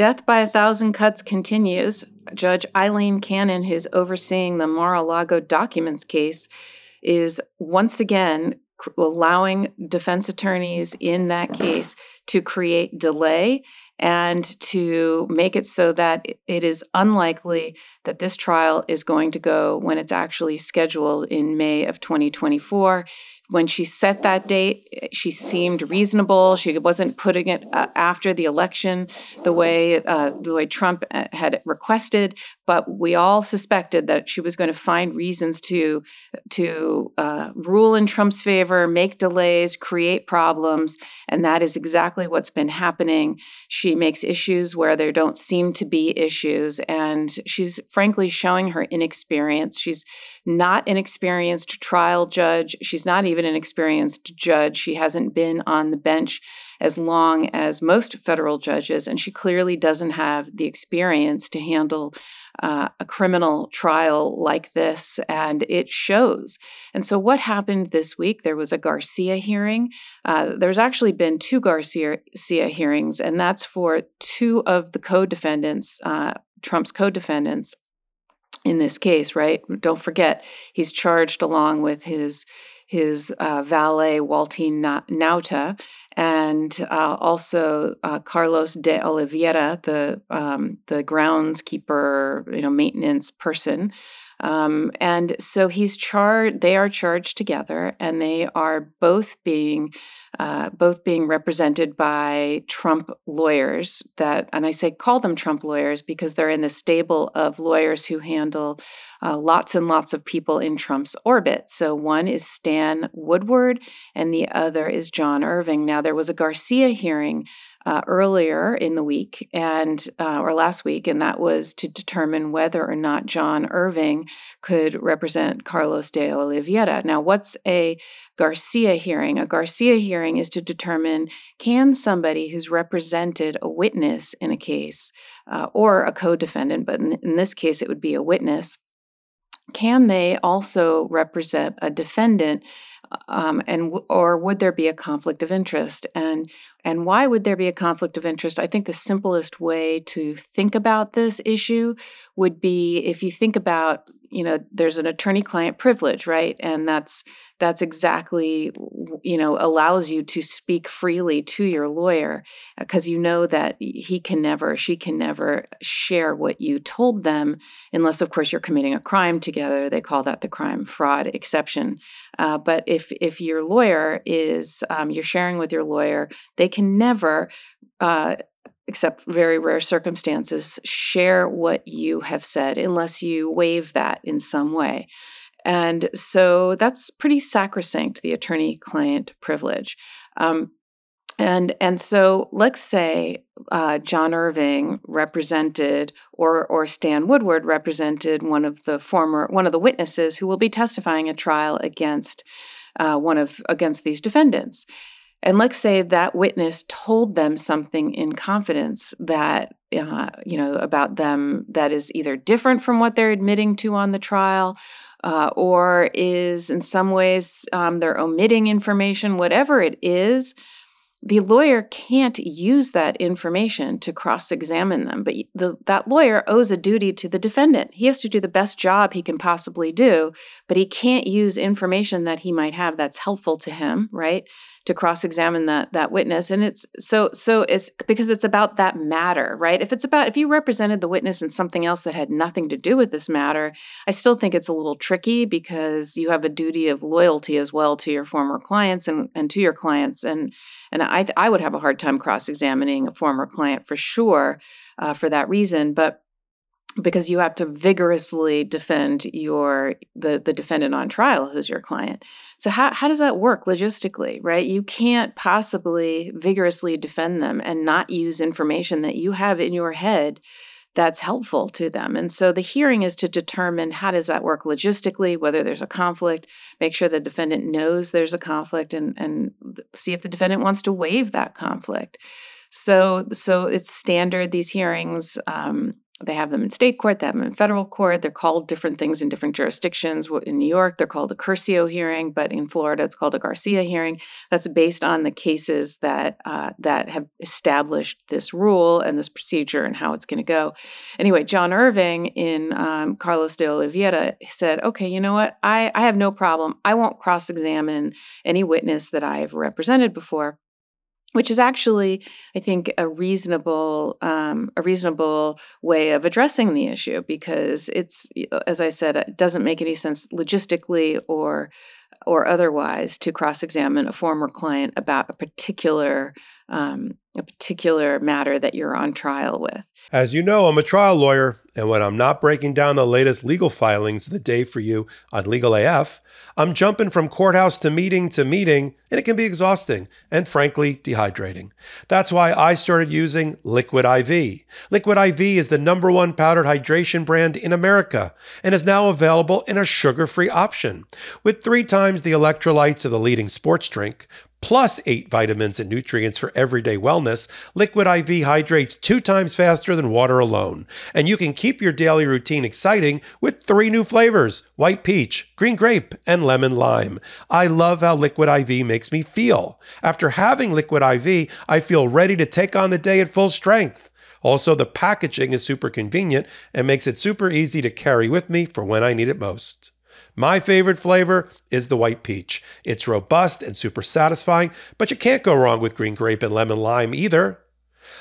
Death by a Thousand Cuts continues. Judge Aileen Cannon, who's overseeing the Mar a Lago documents case, is once again allowing defense attorneys in that case to create delay and to make it so that it is unlikely that this trial is going to go when it's actually scheduled in May of 2024 when she set that date, she seemed reasonable. She wasn't putting it uh, after the election the way uh, the way Trump uh, had requested. But we all suspected that she was going to find reasons to to uh, rule in Trump's favor, make delays, create problems, and that is exactly what's been happening. She makes issues where there don't seem to be issues, and she's frankly showing her inexperience. She's not an experienced trial judge. She's not even an experienced judge. She hasn't been on the bench as long as most federal judges, and she clearly doesn't have the experience to handle uh, a criminal trial like this, and it shows. And so, what happened this week? There was a Garcia hearing. Uh, there's actually been two Garcia hearings, and that's for two of the co defendants, uh, Trump's co defendants in this case, right? Don't forget, he's charged along with his his uh, valet Walt Nauta and uh, also uh, Carlos de Oliveira, the um, the groundskeeper, you know, maintenance person. Um, and so he's charged. They are charged together, and they are both being uh, both being represented by Trump lawyers. That, and I say call them Trump lawyers because they're in the stable of lawyers who handle uh, lots and lots of people in Trump's orbit. So one is Stan Woodward, and the other is John Irving. Now there was a Garcia hearing uh, earlier in the week and uh, or last week, and that was to determine whether or not John Irving could represent Carlos de Oliveira. Now, what's a Garcia hearing? A Garcia hearing is to determine can somebody who's represented a witness in a case uh, or a co-defendant, but in, in this case, it would be a witness. Can they also represent a defendant um, and or would there be a conflict of interest? And and why would there be a conflict of interest? I think the simplest way to think about this issue would be if you think about you know there's an attorney client privilege right? And that's that's exactly you know allows you to speak freely to your lawyer because you know that he can never she can never share what you told them unless of course you're committing a crime together. They call that the crime fraud exception. Uh, but if if your lawyer is um, you're sharing with your lawyer they can never uh, except very rare circumstances, share what you have said unless you waive that in some way. And so that's pretty sacrosanct, the attorney client privilege. Um, and, and so let's say uh, John Irving represented or, or Stan Woodward represented one of the former one of the witnesses who will be testifying at trial against uh, one of against these defendants. And let's say that witness told them something in confidence that, uh, you know, about them that is either different from what they're admitting to on the trial uh, or is in some ways um, they're omitting information, whatever it is the lawyer can't use that information to cross examine them, but the, that lawyer owes a duty to the defendant. He has to do the best job he can possibly do, but he can't use information that he might have that's helpful to him, right? To cross examine that, that witness. And it's so, so it's because it's about that matter, right? If it's about, if you represented the witness in something else that had nothing to do with this matter, I still think it's a little tricky because you have a duty of loyalty as well to your former clients and, and to your clients. And, and I, I would have a hard time cross examining a former client for sure uh, for that reason. But because you have to vigorously defend your the the defendant on trial who's your client so how, how does that work logistically right you can't possibly vigorously defend them and not use information that you have in your head that's helpful to them. And so the hearing is to determine how does that work logistically, whether there's a conflict, make sure the defendant knows there's a conflict and, and see if the defendant wants to waive that conflict. So, so it's standard, these hearings. Um, they have them in state court, they have them in federal court. They're called different things in different jurisdictions. In New York, they're called a Curcio hearing, but in Florida, it's called a Garcia hearing. That's based on the cases that uh, that have established this rule and this procedure and how it's going to go. Anyway, John Irving in um, Carlos de Oliveira said, "Okay, you know what? I I have no problem. I won't cross-examine any witness that I've represented before." Which is actually i think a reasonable um, a reasonable way of addressing the issue because it's as i said it doesn't make any sense logistically or or otherwise to cross-examine a former client about a particular um, a particular matter that you're on trial with. As you know, I'm a trial lawyer, and when I'm not breaking down the latest legal filings the day for you on Legal AF, I'm jumping from courthouse to meeting to meeting, and it can be exhausting and frankly dehydrating. That's why I started using Liquid IV. Liquid IV is the number one powdered hydration brand in America and is now available in a sugar free option. With three times the electrolytes of the leading sports drink, plus eight vitamins and nutrients for everyday wellness, Liquid IV hydrates two times faster than water alone. And you can keep your daily routine exciting with three new flavors white peach, green grape, and lemon lime. I love how Liquid IV makes me feel. After having Liquid IV, I feel ready to take on the day at full strength. Also, the packaging is super convenient and makes it super easy to carry with me for when I need it most. My favorite flavor is the white peach. It's robust and super satisfying, but you can't go wrong with green grape and lemon lime either.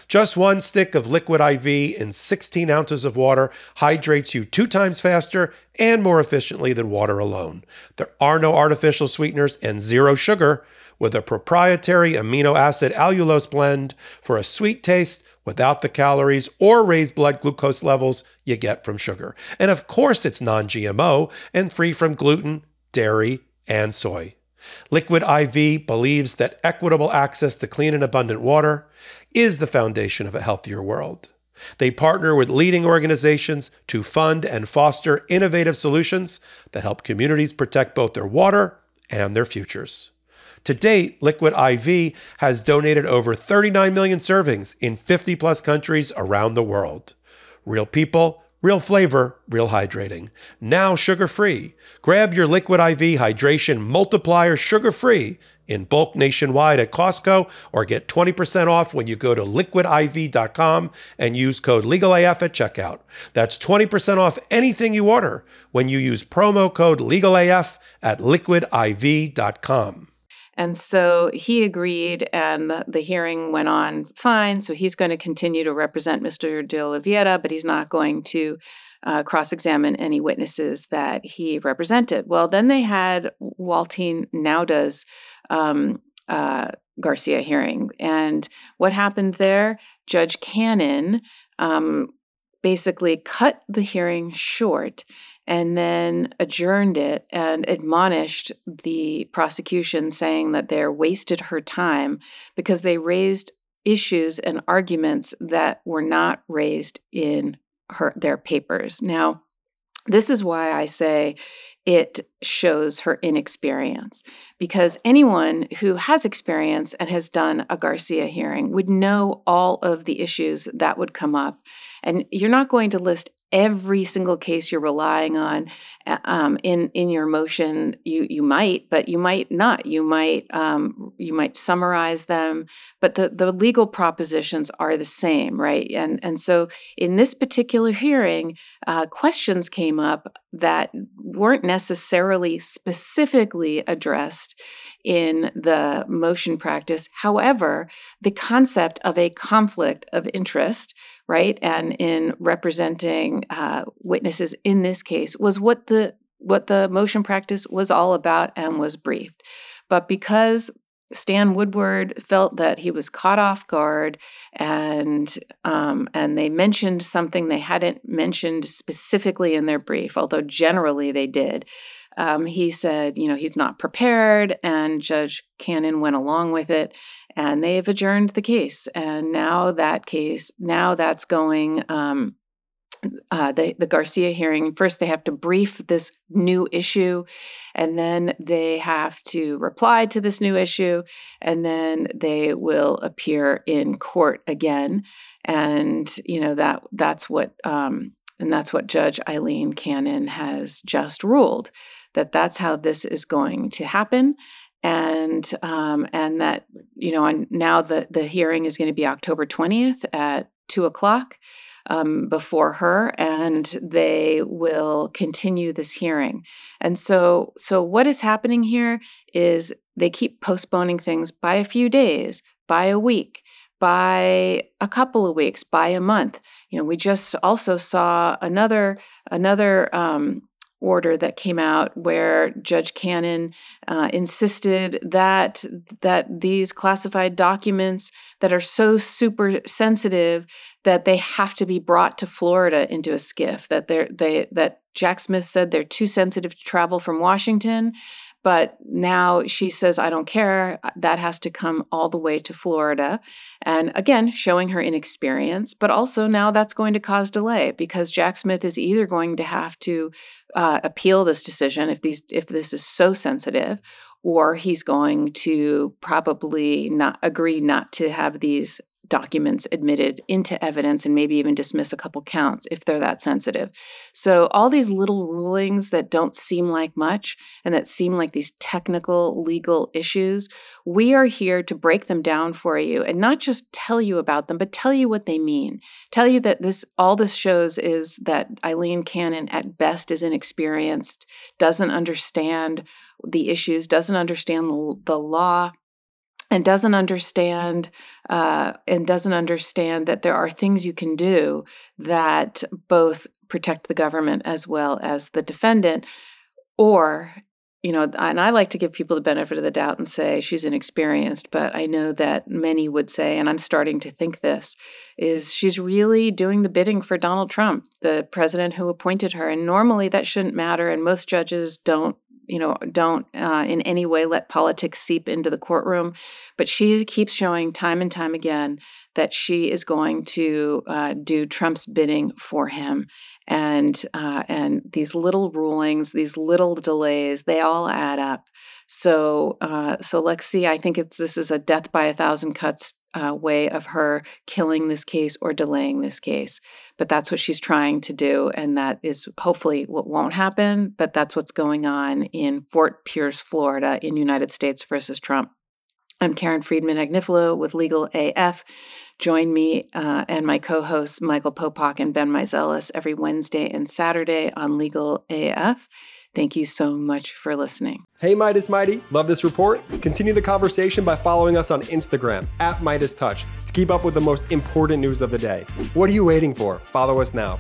Just one stick of liquid IV in 16 ounces of water hydrates you two times faster and more efficiently than water alone. There are no artificial sweeteners and zero sugar with a proprietary amino acid allulose blend for a sweet taste without the calories or raised blood glucose levels you get from sugar. And of course, it's non GMO and free from gluten, dairy, and soy. Liquid IV believes that equitable access to clean and abundant water is the foundation of a healthier world. They partner with leading organizations to fund and foster innovative solutions that help communities protect both their water and their futures. To date, Liquid IV has donated over 39 million servings in 50 plus countries around the world. Real people, real flavor, real hydrating. Now sugar free. Grab your Liquid IV hydration multiplier sugar free in bulk nationwide at Costco or get 20% off when you go to liquidiv.com and use code LegalAF at checkout. That's 20% off anything you order when you use promo code LegalAF at liquidiv.com. And so he agreed, and the, hearing went on fine. So he's going to continue to represent Mr. De Oliveira, but he's not going to uh, cross examine any witnesses that he represented. Well, then they had Walt Nauta's um, uh, Garcia hearing. And what happened there? Judge Cannon um, basically cut the hearing short and then adjourned it and admonished the prosecution, saying that they wasted her time because they raised issues and arguments that were not raised in her their papers. Now, this is why I say it shows her inexperience because anyone who has experience and has done a Garcia hearing would know all of the issues that would come up. And you're not going to list every single case you're relying on um, in in your motion you you might but you might not. You might um, you might summarize them but the the legal propositions are the same right? And and so in this particular hearing uh, questions came up that weren't necessarily specifically addressed in the motion practice however the concept of a conflict of interest right? And in representing uh, witnesses in this case was what the what the motion practice was all about and was briefed. But because Stan Woodward felt that he was caught off guard, and um, and they mentioned something they hadn't mentioned specifically in their brief, although generally they did. Um, he said, you know, he's not prepared, and Judge Cannon went along with it, and they've adjourned the case. And now that case, now that's going. Um, uh, the, the Garcia hearing. First, they have to brief this new issue, and then they have to reply to this new issue, and then they will appear in court again. And you know that that's what um, and that's what Judge Aileen Cannon has just ruled that that's how this is going to happen. And um, and that you know, and now the the hearing is going to be October twentieth at two o'clock um, before her, and they will continue this hearing. And so, so what is happening here is they keep postponing things by a few days, by a week, by a couple of weeks, by a month. You know, we just also saw another another um, order that came out where Judge Cannon uh, insisted that that these classified documents that are so super sensitive that they have to be brought to Florida into a SCIF that they that Jack Smith said they're too sensitive to travel from Washington but now she says, I don't care. That has to come all the way to Florida. And again, showing her inexperience, but also now that's going to cause delay because Jack Smith is either going to have to uh, appeal this decision if these if this is so sensitive, or he's going to probably not agree not to have these documents admitted into evidence and maybe even dismiss a couple counts if they're that sensitive. So, all these little rulings that don't seem like much and that seem like these technical legal issues, we are here to break them down for you and not just tell you about them, but tell you what they mean. Tell you that this all this shows is that Aileen Cannon at best is inexperienced, doesn't understand the issues, doesn't understand the, law and doesn't understand uh, and doesn't understand that there are things you can do that both protect the government as well as the defendant or you know and i like to give people the benefit of the doubt and say she's inexperienced but i know that many would say and i'm starting to think this is she's really doing the bidding for donald trump the president who appointed her and normally that shouldn't matter and most judges don't you know, don't uh, in any way let politics seep into the courtroom. But she keeps showing time and time again that she is going to uh, do Trump's bidding for him, and uh, and these little rulings, these little delays, they all add up. So uh, so let's see. I think it's this is a death by a thousand cuts uh, way of her killing this case or delaying this case. But that's what she's trying to do. And that is hopefully what won't happen. But that's what's going on in Fort Pierce, Florida, in United States versus Trump. I'm Karen Friedman Agnifilo with Legal AF. Join me uh, and my co hosts, Michael Popak and Ben Meiselas, every Wednesday and Saturday on Legal AF. Thank you so much for listening. Hey, Meidas Mighty. Love this report? Continue the conversation by following us on Instagram at Meidas Touch to keep up with the most important news of the day. What are you waiting for? Follow us now.